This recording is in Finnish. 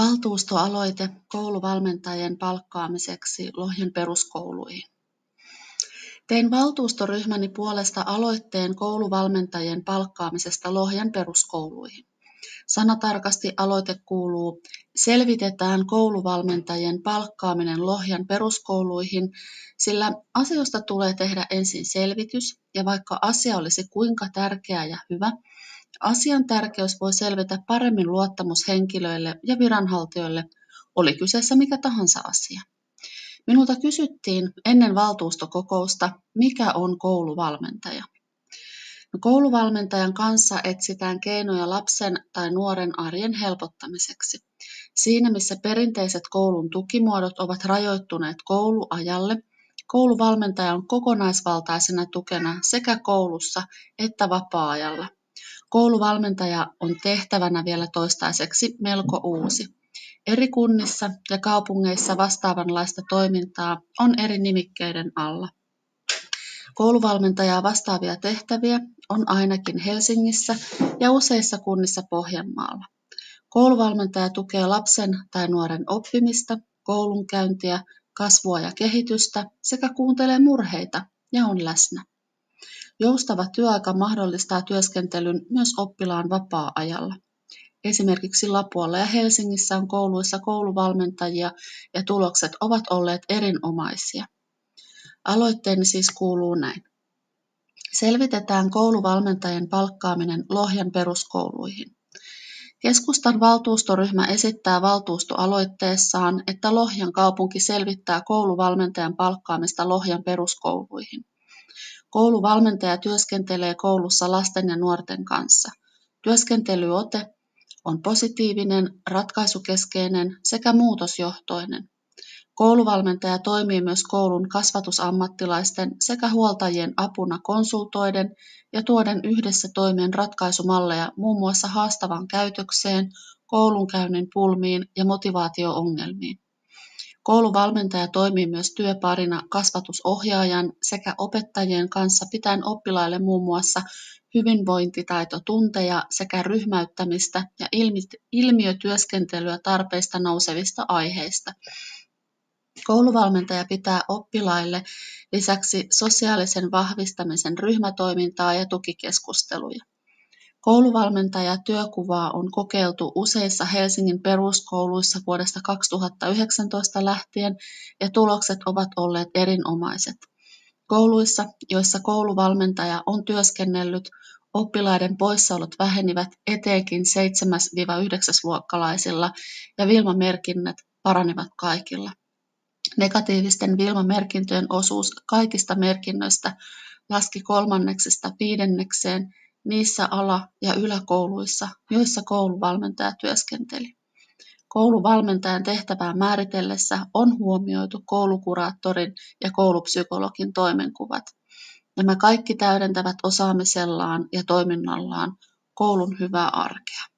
Valtuustoaloite kouluvalmentajien palkkaamiseksi Lohjan peruskouluihin. Tein valtuustoryhmäni puolesta aloitteen kouluvalmentajien palkkaamisesta Lohjan peruskouluihin. Sanatarkasti aloite kuuluu, selvitetään kouluvalmentajien palkkaaminen Lohjan peruskouluihin, sillä asioista tulee tehdä ensin selvitys, ja vaikka asia olisi kuinka tärkeä ja hyvä, Asian tärkeys voi selvitä paremmin luottamushenkilöille ja viranhaltijoille, oli kyseessä mikä tahansa asia. Minulta kysyttiin ennen valtuustokokousta, mikä on kouluvalmentaja. No, kouluvalmentajan kanssa etsitään keinoja lapsen tai nuoren arjen helpottamiseksi. Siinä missä perinteiset koulun tukimuodot ovat rajoittuneet kouluajalle, kouluvalmentaja on kokonaisvaltaisena tukena sekä koulussa että vapaa-ajalla. Kouluvalmentaja on tehtävänä vielä toistaiseksi melko uusi. Eri kunnissa ja kaupungeissa vastaavanlaista toimintaa on eri nimikkeiden alla. Kouluvalmentajaa vastaavia tehtäviä on ainakin Helsingissä ja useissa kunnissa Pohjanmaalla. Kouluvalmentaja tukee lapsen tai nuoren oppimista, koulunkäyntiä, kasvua ja kehitystä sekä kuuntelee murheita ja on läsnä. Joustava työaika mahdollistaa työskentelyn myös oppilaan vapaa-ajalla. Esimerkiksi Lapualla ja Helsingissä on kouluissa kouluvalmentajia ja tulokset ovat olleet erinomaisia. Aloitteeni siis kuuluu näin. Selvitetään kouluvalmentajien palkkaaminen Lohjan peruskouluihin. Keskustan valtuustoryhmä esittää valtuustoaloitteessaan, että Lohjan kaupunki selvittää kouluvalmentajan palkkaamista Lohjan peruskouluihin. Kouluvalmentaja työskentelee koulussa lasten ja nuorten kanssa. Työskentelyote on positiivinen, ratkaisukeskeinen sekä muutosjohtoinen. Kouluvalmentaja toimii myös koulun kasvatusammattilaisten sekä huoltajien apuna konsultoiden ja tuoden yhdessä toimeen ratkaisumalleja muun muassa haastavan käytökseen, koulunkäynnin pulmiin ja motivaatioongelmiin. Kouluvalmentaja toimii myös työparina kasvatusohjaajan sekä opettajien kanssa pitäen oppilaille muun muassa hyvinvointitaitotunteja sekä ryhmäyttämistä ja ilmiötyöskentelyä tarpeista nousevista aiheista. Kouluvalmentaja pitää oppilaille lisäksi sosiaalisen vahvistamisen ryhmätoimintaa ja tukikeskusteluja. Kouluvalmentaja työkuvaa on kokeiltu useissa Helsingin peruskouluissa vuodesta 2019 lähtien ja tulokset ovat olleet erinomaiset. Kouluissa, joissa kouluvalmentaja on työskennellyt, oppilaiden poissaolot vähenivät etenkin 7-9-luokkalaisilla ja Vilma-merkinnät paranivat kaikilla. Negatiivisten Vilma-merkintöjen osuus kaikista merkinnöistä laski kolmanneksesta viidennekseen niissä ala- ja yläkouluissa, joissa kouluvalmentaja työskenteli. Kouluvalmentajan tehtävää määritellessä on huomioitu koulukuraattorin ja koulupsykologin toimenkuvat. Nämä kaikki täydentävät osaamisellaan ja toiminnallaan koulun hyvää arkea.